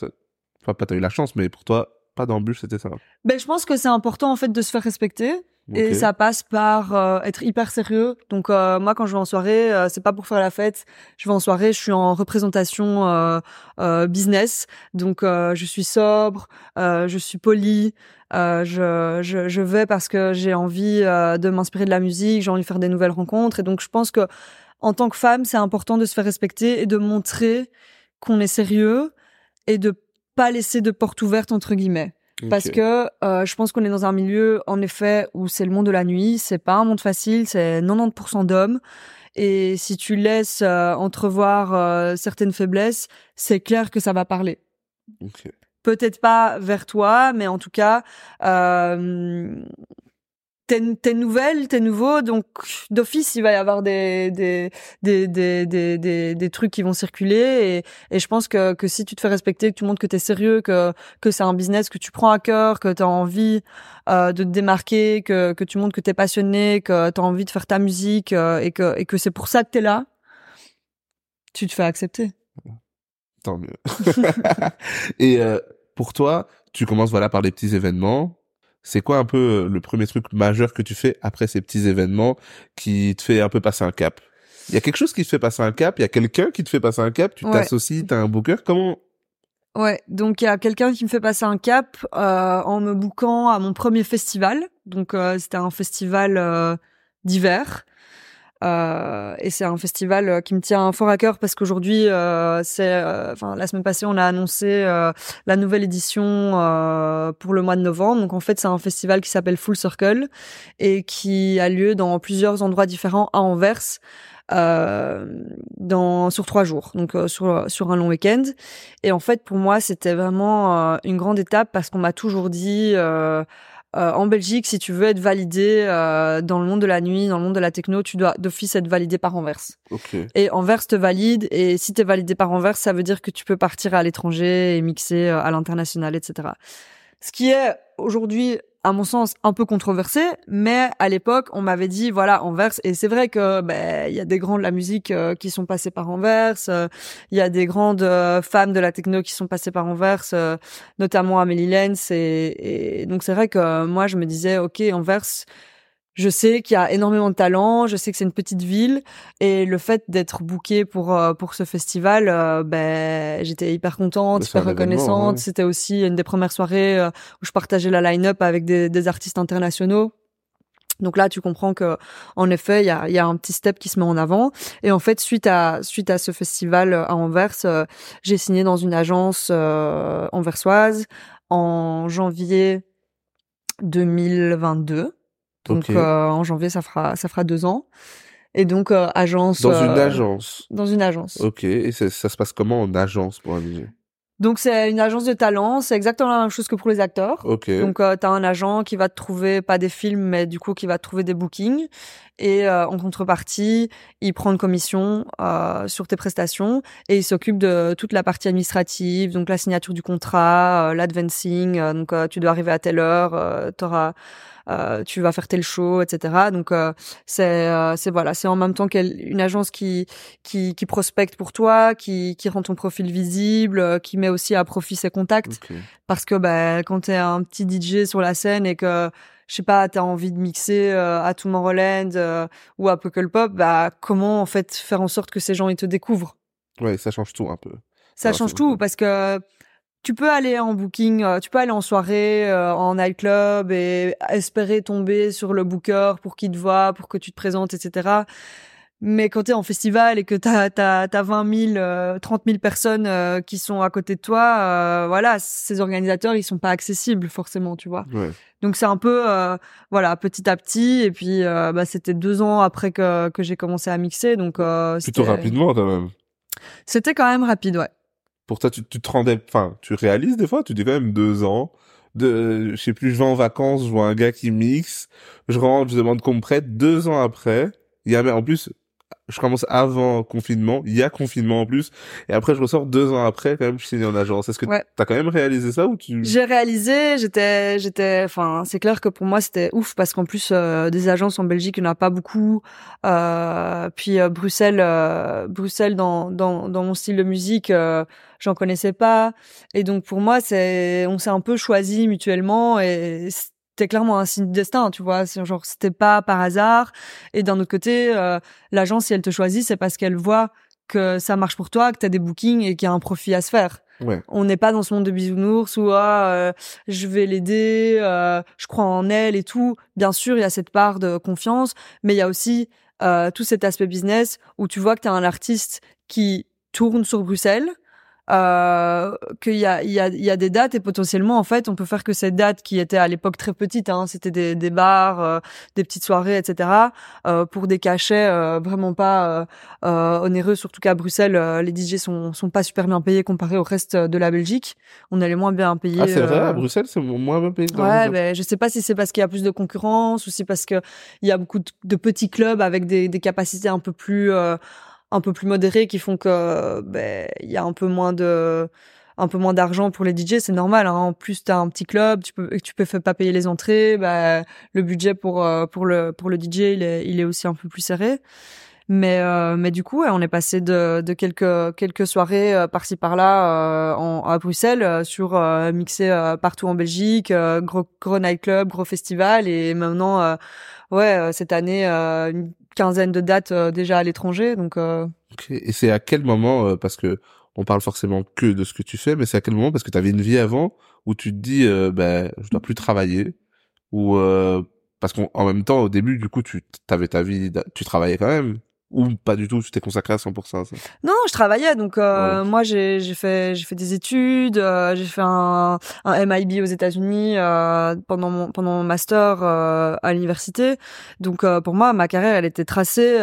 enfin pas t'as eu la chance, mais pour toi, pas d'embûche, c'était ça. Ben je pense que c'est important en fait de se faire respecter. Et ça passe par euh, être hyper sérieux. Donc euh, moi, quand je vais en soirée, euh, c'est pas pour faire la fête. Je vais en soirée, je suis en représentation business. Donc je suis sobre, je suis poli. je, je, je vais parce que j'ai envie de m'inspirer de la musique, j'ai envie de faire des nouvelles rencontres. Et donc je pense que en tant que femme, c'est important de se faire respecter et de montrer qu'on est sérieux et de pas laisser de porte ouverte entre guillemets. Parce que euh, je pense qu'on est dans un milieu, en effet, où c'est le monde de la nuit. C'est pas un monde facile. C'est 90% d'hommes. Et si tu laisses euh, entrevoir euh, certaines faiblesses, c'est clair que ça va parler. peut-être pas vers toi, mais en tout cas, euh, t'es, nouvelle, t'es nouveau, donc d'office il va y avoir des des des des des des, des trucs qui vont circuler et, et je pense que que si tu te fais respecter, que tu montres que t'es sérieux, que que c'est un business que tu prends à cœur, que t'as envie euh, de te démarquer, que que tu montres que t'es passionné, que t'as envie de faire ta musique euh, et que et que c'est pour ça que t'es là, tu te fais accepter. Tant mieux. et euh, pour toi, tu commences voilà par des petits événements. C'est quoi un peu euh, le premier truc majeur que tu fais après ces petits événements qui te fait un peu passer un cap? Il y a quelque chose qui te fait passer un cap, il y a quelqu'un qui te fait passer un cap, tu Ouais. t'associes, t'as un booker, comment? Ouais, donc il y a quelqu'un qui me fait passer un cap euh, en me bouquant à mon premier festival. Donc euh, c'était un festival euh, d'hiver. Euh, et c'est un festival euh, qui me tient fort à cœur parce qu'aujourd'hui, euh, c'est, enfin la semaine passée, on a annoncé la nouvelle édition pour le mois de novembre. Donc en fait, c'est un festival qui s'appelle Full Circle et qui a lieu dans plusieurs endroits différents à Anvers. Euh, dans sur trois jours, donc sur sur un long week-end. Et en fait, pour moi, c'était vraiment une grande étape parce qu'on m'a toujours dit euh, en Belgique, si tu veux être validé euh, dans le monde de la nuit, dans le monde de la techno, tu dois d'office être validé par Anvers. Ok. Et Anvers te valide, et si tu es validé par Anvers, ça veut dire que tu peux partir à l'étranger et mixer euh, à l'international, etc. Ce qui est aujourd'hui, à mon sens, un peu controversé, mais à l'époque, on m'avait dit, voilà, Anvers, et c'est vrai que ben il y a des grands de la musique euh, qui sont passés par Anvers, euh, il y a des grandes euh, femmes de la techno qui sont passées par Anvers, notamment Amélie Lenz, et, donc c'est vrai que moi, je me disais, ok, Anvers, je sais qu'il y a énormément de talent, je sais que c'est une petite ville et le fait d'être booké pour euh, pour ce festival, euh, ben j'étais hyper contente, c'est hyper reconnaissante. ouais. C'était aussi une des premières soirées euh, où je partageais la line-up avec des, des artistes internationaux. Donc là, tu comprends que, en effet, il y a, y a un petit step qui se met en avant. Et en fait, suite à suite à ce festival à Anvers, euh, j'ai signé dans une agence euh, anversoise en janvier 2022. Donc euh, en janvier, ça fera ça fera deux ans. Et donc euh, agence Dans une euh, agence. Dans une agence. Ok. Et ça, ça se passe comment en agence pour un DJ Donc c'est une agence de talent. C'est exactement la même chose que pour les acteurs. Ok. Donc euh, t'as un agent qui va te trouver pas des films, mais du coup qui va te trouver des bookings. Et en contrepartie, il prend une commission sur tes prestations et il s'occupe de toute la partie administrative, donc la signature du contrat, l'advancing. donc tu dois arriver à telle heure, euh, t'auras, euh, tu vas faire tel show, etc. Donc euh, c'est euh, c'est voilà, c'est en même temps qu'une agence qui qui qui prospecte pour toi, qui qui rend ton profil visible, euh, qui met aussi à profit ses contacts parce que bah, quand t'es un petit DJ sur la scène et que je sais pas t'as envie de mixer euh, à Tomorrowland euh, ou à Pop, bah comment en fait faire en sorte que ces gens ils te découvrent? Ouais, ça change tout un peu. ça change tout parce que tu peux aller en booking, euh, tu peux aller en soirée, euh, en nightclub et espérer tomber sur le booker pour qu'il te voit, pour que tu te présentes, etc. Mais quand t'es en festival et que t'as t'as t'as 20 000, euh, 30 000 personnes euh, qui sont à côté de toi, euh, voilà, ces organisateurs ils sont pas accessibles forcément, tu vois. Ouais. Donc c'est un peu euh, voilà petit à petit et puis euh, bah, c'était deux ans après que que j'ai commencé à mixer, donc euh, Plutôt rapidement quand même. C'était quand même rapide, ouais. Pour toi, tu, tu te rendais, enfin, tu réalises des fois, tu dis quand même deux ans. De, je sais plus, je vais en vacances, je vois un gars qui mixe, je rentre, je demande qu'on me prête. Deux ans après, il y a, en plus, je commence avant confinement, il y a confinement en plus, et après je ressors deux ans après, quand même, je suis signé en agence. Est-ce que Ouais. t'as quand même réalisé ça ou tu... J'ai réalisé, j'étais, j'étais, enfin, c'est clair que pour moi c'était ouf parce qu'en plus euh, des agences en Belgique, il n'y en a pas beaucoup. Euh, puis euh, Bruxelles, euh, Bruxelles dans, dans dans mon style de musique, euh, j'en connaissais pas. Et donc pour moi, c'est, on s'est un peu choisi mutuellement et c'était clairement un signe de destin, tu vois. C'est genre c'était pas par hasard. Et d'un autre côté, euh, l'agence si elle te choisit, c'est parce qu'elle voit que ça marche pour toi, que t'as des bookings et qu'il y a un profit à se faire Ouais. on n'est pas dans ce monde de bisounours où ah, euh, je vais l'aider, euh, je crois en elle et tout. Bien sûr, il y a cette part de confiance, mais il y a aussi euh, tout cet aspect business où tu vois que tu as un artiste qui tourne sur Bruxelles, euh, qu'il y a, il y, a, il y a des dates et potentiellement en fait on peut faire que ces dates qui étaient à l'époque très petites, hein, c'était des, des bars, euh, des petites soirées, etc. Euh, pour des cachets euh, vraiment pas euh, onéreux, surtout qu'à Bruxelles les DJ sont sont pas super bien payés comparé au reste de la Belgique. On est les moins bien payés. Ah c'est vrai, à Bruxelles c'est moins bien payé. Ouais, mais je sais pas si c'est parce qu'il y a plus de concurrence ou si parce que il y a beaucoup de, petits clubs avec des, des capacités un peu plus un peu plus modérés qui font que ben il y a un peu moins de un peu moins d'argent pour les DJ, c'est normal. Hein. En plus, tu as un petit club, tu peux tu peux pas payer les entrées, bah, le budget pour euh, pour le pour le DJ, il est il est aussi un peu plus serré. Mais euh, mais du coup, on est passé de de quelques quelques soirées euh, par-ci par-là en, à Bruxelles sur mixé partout en Belgique, gros gros nightclub, gros festival et maintenant ouais, cette année une quinzaine de dates euh, déjà à l'étranger. Donc. Euh... Et c'est à quel moment euh, parce que on parle forcément que de ce que tu fais, mais c'est à quel moment parce que tu avais une vie avant où tu te dis euh, ben je dois plus travailler ou parce qu'en même temps au début du coup tu avais ta vie tu travaillais quand même ou pas du tout tu t'es consacré à 100% ça non je travaillais donc euh, moi j'ai j'ai fait j'ai fait des études euh, j'ai fait un, un MIB aux États-Unis euh, pendant mon pendant mon master euh, à l'université. Donc euh, pour moi ma carrière elle était tracée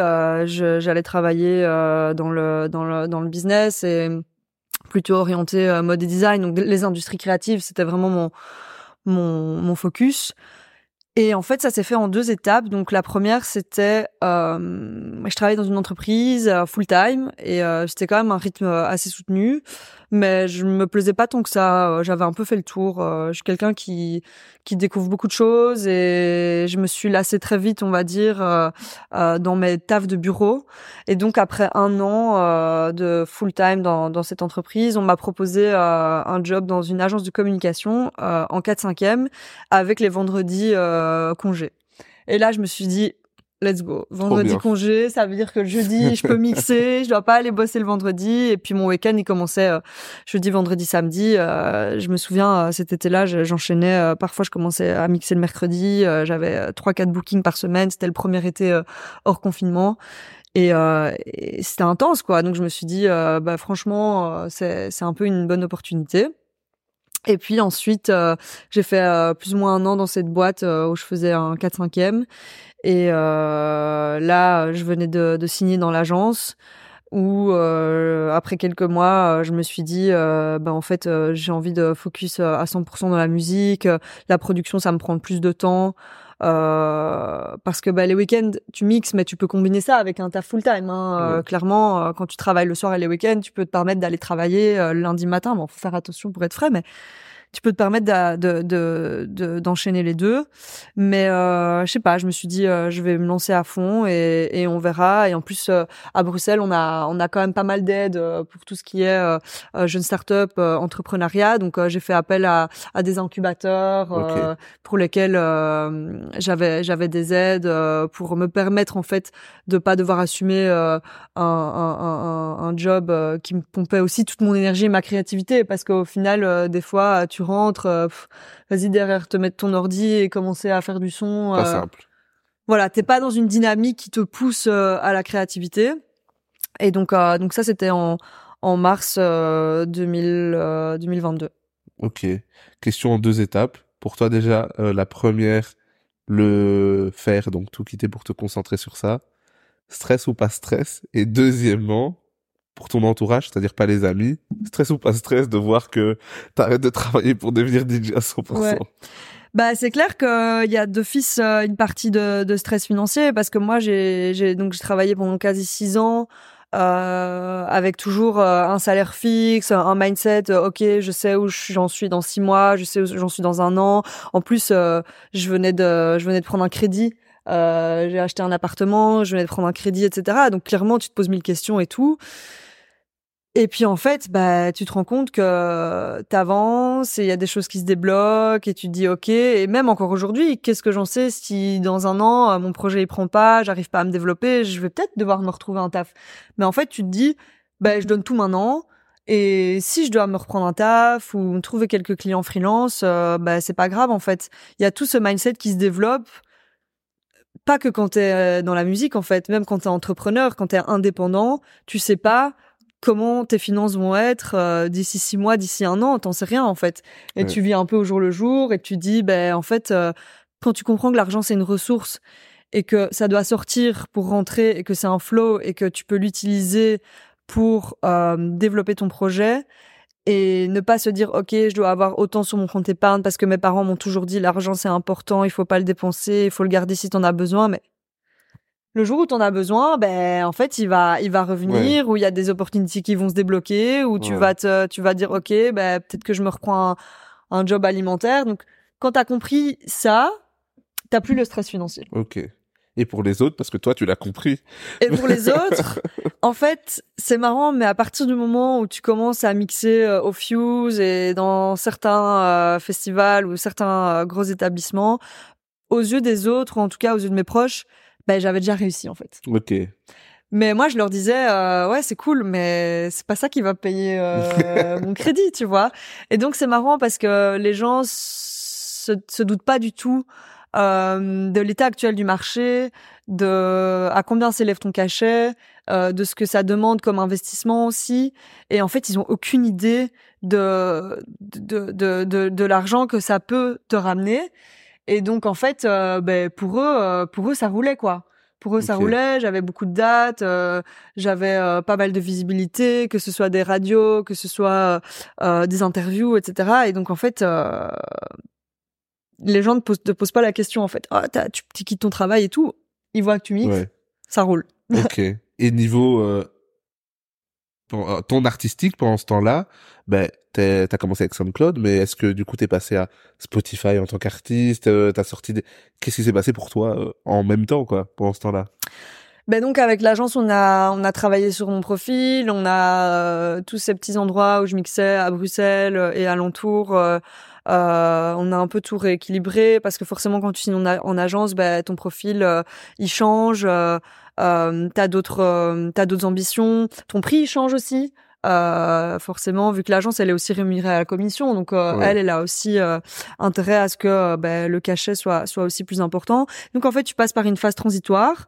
j'allais travailler dans le dans le dans le business et plutôt orienté mode et design. Donc les industries créatives c'était vraiment mon mon mon focus et en fait, ça s'est fait en deux étapes. Donc la première, c'était, euh, je travaillais dans une entreprise euh, full time et euh, c'était quand même un rythme euh, assez soutenu mais je me plaisais pas tant que ça. Euh, j'avais un peu fait le tour. Euh, je suis quelqu'un qui qui découvre beaucoup de choses et je me suis lassée très vite, on va dire, euh, dans mes tafs de bureau. Et donc après un an de full time dans dans cette entreprise, on m'a proposé un job dans une agence de communication en 4 5 e avec les vendredis congés. Et là, je me suis dit, Let's go. Vendredi congé, ça veut dire que le jeudi, je peux mixer, je dois pas aller bosser le vendredi. Et puis mon week-end, il commençait euh, jeudi, vendredi, samedi. Euh, je me souviens, euh, cet été-là, j'enchaînais. parfois, je commençais à mixer le mercredi. J'avais trois, quatre bookings par semaine. C'était le premier été hors confinement. Et, et c'était intense, quoi. Donc je me suis dit, bah franchement, c'est c'est un peu une bonne opportunité. Et puis ensuite, j'ai fait plus ou moins un an dans cette boîte où je faisais un 4-5e. Et euh, là, je venais de, de signer dans l'agence où euh, après quelques mois, je me suis dit, euh, ben en fait, euh, j'ai envie de focus euh, à 100% dans la musique. La production, ça me prend plus de temps. Euh, parce que bah, les week-ends, tu mixes, mais tu peux combiner ça avec un taf full-time. Hein. clairement, quand tu travailles le soir et les week-ends, tu peux te permettre d'aller travailler lundi matin. Bon, faut faire attention pour être frais, mais tu peux te permettre de, de, d'enchaîner les deux. Mais euh, je sais pas, je me suis dit euh, je vais me lancer à fond et, et on verra. Et en plus euh, à Bruxelles, on a on a quand même pas mal d'aide euh, pour tout ce qui est jeune start-up, entrepreneuriat. Donc j'ai fait appel à, à des incubateurs pour lesquels j'avais j'avais des aides pour me permettre en fait de pas devoir assumer un, un, un, un, job qui me pompait aussi toute mon énergie et ma créativité parce qu'au final des fois tu rentres, euh, vas-y derrière te mettre ton ordi et commencer à faire du son. Pas euh, simple. Voilà, t'es pas dans une dynamique qui te pousse euh, à la créativité. Et donc, donc ça, c'était en, en mars 2000, 2022. Ok. Question en deux étapes. Pour toi déjà, la première, le faire, donc tout quitter pour te concentrer sur ça. Stress ou pas stress? Et deuxièmement, pour ton entourage, c'est-à-dire pas les amis, stress ou pas stress de voir que t'arrêtes de travailler pour devenir DJ à 100%. Bah c'est clair qu'il y a d'office euh, une partie de, de, stress financier parce que moi j'ai donc j'ai travaillé pendant quasi six ans euh, avec toujours euh, un salaire fixe, un mindset. Euh, ok, je sais où j'en suis dans six mois, je sais où j'en suis dans un an. En plus, je venais de je venais de prendre un crédit. j'ai acheté un appartement, je venais de prendre un crédit, etc. Donc clairement, tu te poses mille questions et tout. Et puis en fait, bah tu te rends compte que t'avances et il y a des choses qui se débloquent et tu te dis ok. Et même encore aujourd'hui, qu'est-ce que j'en sais si dans un an euh, mon projet il prend pas, j'arrive pas à me développer, je vais peut-être devoir me retrouver un taf. Mais en fait, tu te dis bah je donne tout maintenant. Et si je dois me reprendre un taf ou trouver quelques clients freelance, euh, bah c'est pas grave en fait. Il y a tout ce mindset qui se développe pas que quand t'es euh, dans la musique en fait, même quand t'es entrepreneur, quand t'es indépendant, tu sais pas comment tes finances vont être euh, d'ici six mois, d'ici un an, t'en sais rien en fait. Et tu vis un peu au jour le jour et tu dis, ben en fait, euh, quand tu comprends que l'argent c'est une ressource et que ça doit sortir pour rentrer et que c'est un flow et que tu peux l'utiliser pour euh, développer ton projet et ne pas se dire ok je dois avoir autant sur mon compte épargne parce que mes parents m'ont toujours dit l'argent c'est important il faut pas le dépenser il faut le garder si t'en as besoin mais le jour où t'en as besoin ben en fait il va il va revenir ou il y a des opportunités qui vont se débloquer ou tu vas te tu vas dire ok ben peut-être que je me reprends un, un job alimentaire. Donc quand t'as compris ça t'as plus le stress financier. Ok. Et pour les autres parce que toi tu l'as compris. Et pour les autres, en fait, c'est marrant mais à partir du moment où tu commences à mixer euh, au Fuse et dans certains euh, festivals ou certains euh, gros établissements, aux yeux des autres ou en tout cas aux yeux de mes proches, ben j'avais déjà réussi en fait. OK. Mais moi, je leur disais, ouais, c'est cool, mais c'est pas ça qui va payer mon crédit, tu vois. Et donc, c'est marrant parce que les gens se, se doutent pas du tout euh, de l'état actuel du marché, de à combien s'élève ton cachet, euh, de ce que ça demande comme investissement aussi. Et en fait, ils ont aucune idée de de de de, de l'argent que ça peut te ramener. Et donc en fait, euh, ben pour eux, euh, pour eux, ça roulait quoi. Pour eux, ça roulait. J'avais beaucoup de dates, euh, j'avais pas mal de visibilité, que ce soit des radios, que ce soit des interviews, etc. Et donc en fait, les gens ne te posent pas la question en fait. Ah, tu, tu, quittes ton travail et tout. Ils voient que tu mixes, ça roule. ok. Et niveau euh, euh, ton artistique pendant ce temps-là, ben t'as commencé avec SoundCloud, mais est-ce que du coup t'es passé à Spotify en tant qu'artiste euh, T'as sorti. Qu'est-ce qui s'est passé pour toi euh, en même temps quoi pendant ce temps-là? Ben donc avec l'agence on a on a travaillé sur mon profil, on a tous ces petits endroits où je mixais à Bruxelles et alentour. Euh, on a un peu tout rééquilibré parce que forcément quand tu signes en, agence, bah, ton profil euh, il change. Euh, euh t'as d'autres t'as d'autres ambitions. Ton prix il change aussi. Euh, forcément, vu que l'agence elle est aussi rémunérée à la commission, donc elle elle a aussi intérêt à ce que bah, le cachet soit soit aussi plus important. Donc en fait, tu passes par une phase transitoire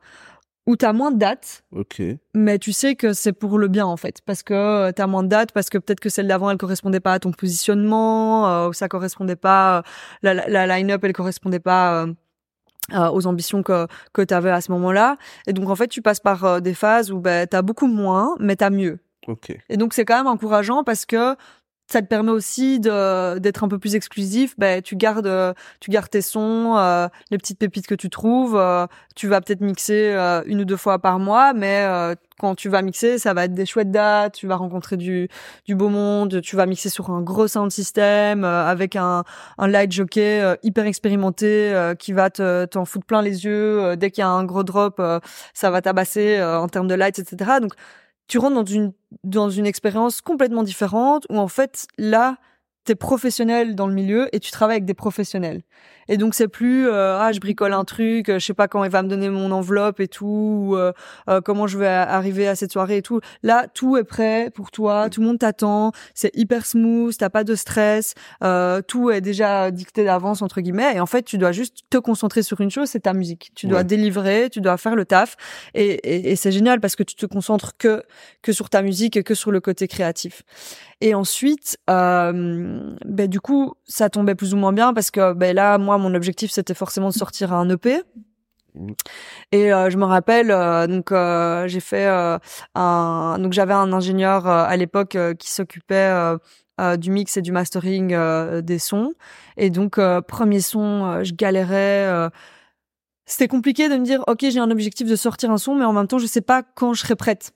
où t'as moins de dates. Ok. Mais tu sais que c'est pour le bien en fait, parce que euh, t'as moins de dates, parce que peut-être que celle d'avant elle correspondait pas à ton positionnement, euh, ou ça correspondait pas, euh, la, la, line-up elle correspondait pas. aux ambitions que que t'avais à ce moment-là et donc en fait tu passes par des phases où ben t'as beaucoup moins mais t'as mieux Ok. Et donc c'est quand même encourageant parce que ça te permet aussi de d'être un peu plus exclusif. Ben tu gardes tu gardes tes sons, euh, les petites pépites que tu trouves. Euh, tu vas peut-être mixer euh, une ou deux fois par mois, mais quand tu vas mixer, ça va être des chouettes dates. Tu vas rencontrer du du beau monde. Tu vas mixer sur un gros sound system avec un un light jockey hyper expérimenté qui va te t'en foutre plein les yeux. dès qu'il y a un gros drop, ça va tabasser en termes de lights, etc. Donc tu rentres dans une dans une expérience complètement différente où en fait là t'es professionnel dans le milieu et tu travailles avec des professionnels. Et donc c'est plus euh, ah je bricole un truc, euh, je sais pas quand il va me donner mon enveloppe et tout, ou, euh, comment je vais arriver à cette soirée et tout. Là tout est prêt pour toi, tout le monde t'attend, c'est hyper smooth, t'as pas de stress, tout est déjà dicté d'avance entre guillemets. Et en fait tu dois juste te concentrer sur une chose, c'est ta musique. Tu dois délivrer, tu dois faire le taf. Et, et, et c'est génial parce que tu te concentres que que sur ta musique et que sur le côté créatif. Et ensuite, euh, ben du coup, ça tombait plus ou moins bien parce que ben là, moi, mon objectif, c'était forcément de sortir un EP. Et euh, je me rappelle, euh, donc euh, j'ai fait un, donc j'avais un ingénieur à l'époque qui s'occupait du mix et du mastering des sons. Et donc premier son, je galérais. c'était compliqué de me dire, ok, j'ai un objectif de sortir un son, mais en même temps, je sais pas quand je serai prête.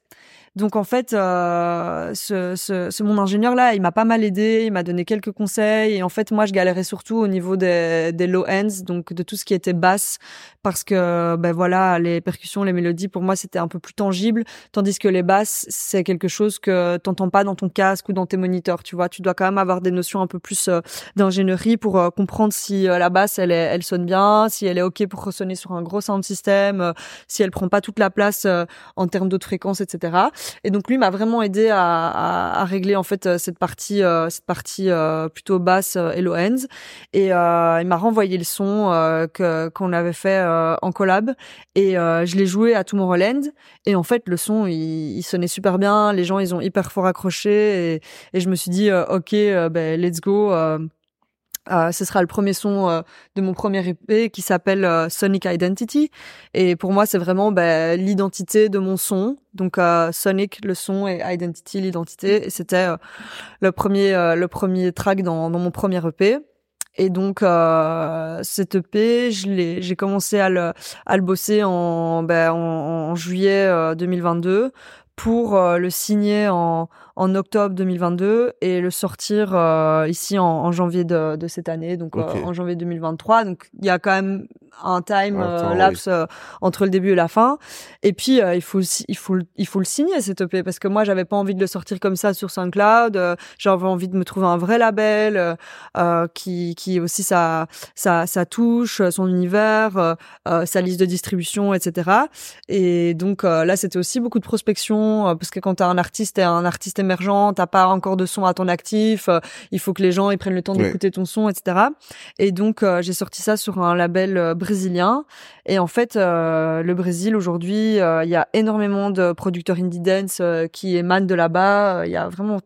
Donc en fait, euh, ce, ce, ce, mon ingénieur là, il m'a pas mal aidé, il m'a donné quelques conseils. Et en fait, moi, je galérais surtout au niveau des, des low ends, donc de tout ce qui était basse, parce que ben voilà, les percussions, les mélodies, pour moi, c'était un peu plus tangible, tandis que les basses, c'est quelque chose que t'entends pas dans ton casque ou dans tes moniteurs. Tu vois, tu dois quand même avoir des notions un peu plus euh, d'ingénierie pour euh, comprendre si euh, la basse, elle, est, elle sonne bien, si elle est ok pour ressonner sur un gros sound system, si elle prend pas toute la place en termes d'autres fréquences, etc. Et donc lui m'a vraiment aidé à, à, à, régler en fait cette partie, cette partie plutôt basse et low ends. Et il m'a renvoyé le son que qu'on avait fait en collab et je l'ai joué à Tomorrowland. Et en fait le son il, il, sonnait super bien, les gens ils ont hyper fort accroché et, et je me suis dit ok ben let's go. Euh, ce sera le premier son euh, de mon premier EP qui s'appelle euh, Sonic Identity. Et pour moi, c'est vraiment bah, l'identité de mon son. Donc Sonic, le son, et Identity, l'identité. Et c'était le premier le premier track dans, dans mon premier EP. Et donc cet EP, je l'ai, j'ai commencé à le, à le bosser en, ben, en, en juillet 2022 pour le signer en, en octobre 2022 et le sortir euh, ici en, en, janvier de, de, cette année, donc euh, en janvier 2023. Donc il y a quand même un time euh, lapse entre le début et la fin. Et puis il faut il faut il faut le signer cet EP parce que moi j'avais pas envie de le sortir comme ça sur SoundCloud. J'avais envie de me trouver un vrai label qui qui aussi sa sa sa touche, son univers, sa liste de distribution, etc. Et donc là c'était aussi beaucoup de prospection parce que quand t'as un artiste et un artiste émergent, t'as pas encore de son à ton actif, euh, il faut que les gens ils prennent le temps d'écouter ton son, etc. Et donc euh, j'ai sorti ça sur un label euh, brésilien. Et en fait, le Brésil aujourd'hui, il y a énormément de producteurs indie dance qui émanent de là-bas. Il y a vraiment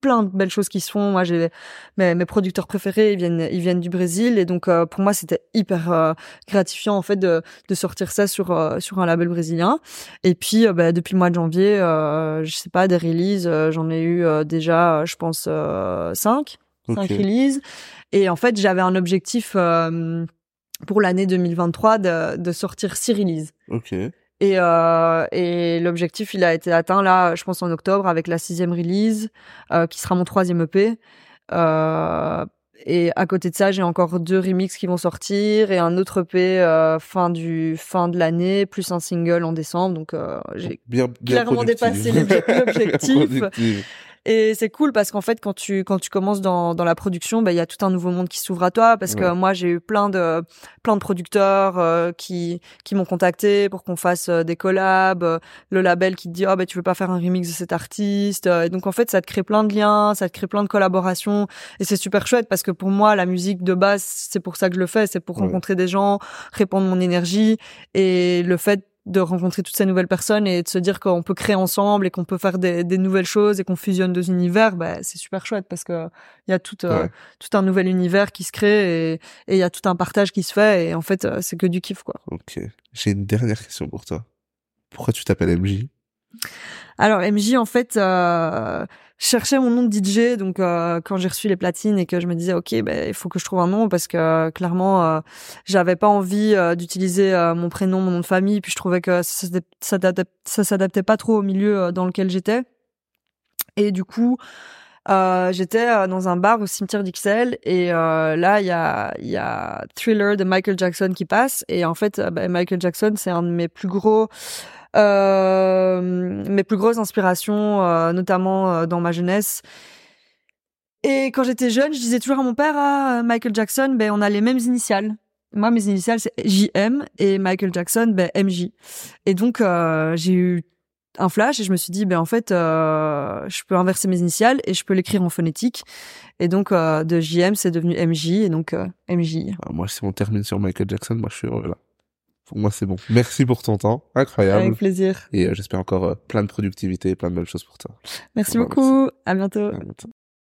plein de belles choses qui se font. Moi, j'ai mes, mes, producteurs préférés, ils viennent, ils viennent du Brésil, et donc euh, pour moi, c'était hyper euh, gratifiant en fait de, de sortir ça sur euh, sur un label brésilien. Et puis, bah, depuis le mois de janvier, je sais pas des releases, j'en ai eu déjà, je pense, cinq, cinq releases. Et en fait, j'avais un objectif pour l'année 2023 de, de sortir six releases. Ok. Et, euh, et l'objectif, il a été atteint là, je pense en octobre, avec la sixième release, euh, qui sera mon troisième EP. Euh, et à côté de ça, j'ai encore deux remixes qui vont sortir et un autre EP euh, fin du fin de l'année, plus un single en décembre. Donc euh, j'ai clairement dépassé l'objectif. Et c'est cool parce qu'en fait, quand tu quand tu commences dans dans la production, bah il y a tout un nouveau monde qui s'ouvre à toi. Parce que moi j'ai eu plein de plein de producteurs euh, qui qui m'ont contacté pour qu'on fasse euh, des collabs, euh, le label qui te dit oh bah tu veux pas faire un remix de cet artiste. Et donc en fait, ça te crée plein de liens, ça te crée plein de collaborations. Et c'est super chouette parce que pour moi la musique de base, c'est pour ça que je le fais, c'est pour rencontrer des gens, répondre mon énergie. Et le fait de rencontrer toutes ces nouvelles personnes et de se dire qu'on peut créer ensemble et qu'on peut faire des, des, nouvelles choses et qu'on fusionne deux univers, bah, c'est super chouette parce que il y a tout, euh, tout un nouvel univers qui se crée et il y a tout un partage qui se fait et en fait euh, c'est que du kiff quoi. Ok, j'ai une dernière question pour toi. Pourquoi tu t'appelles MJ Alors MJ en fait euh, je cherchais mon nom de DJ, donc euh, quand j'ai reçu les platines et que je me disais ok, ben il faut que je trouve un nom parce que clairement euh, j'avais pas envie euh, d'utiliser mon prénom, mon nom de famille, puis je trouvais que ça, s'adaptait pas trop au milieu dans lequel j'étais. Et du coup, j'étais dans un bar au cimetière d'Ixelles et là il y a y a Thriller de Michael Jackson qui passe et en fait ben, Michael Jackson c'est un de mes plus gros euh, mes plus grosses inspirations, euh, notamment euh, dans ma jeunesse. Et quand j'étais jeune, je disais toujours à mon père, ah, Michael Jackson, ben on a les mêmes initiales. Moi, mes initiales c'est JM et Michael Jackson, ben MJ. Et donc j'ai eu un flash et je me suis dit ben en fait je peux inverser mes initiales et je peux l'écrire en phonétique et donc de JM c'est devenu MJ et donc MJ. Ah, moi si on termine sur Michael Jackson moi je suis là. Pour moi, c'est bon. Merci pour ton temps. Incroyable. Avec plaisir. Et euh, j'espère encore euh, plein de productivité et plein de belles choses pour toi. Merci beaucoup. À bientôt. À bientôt.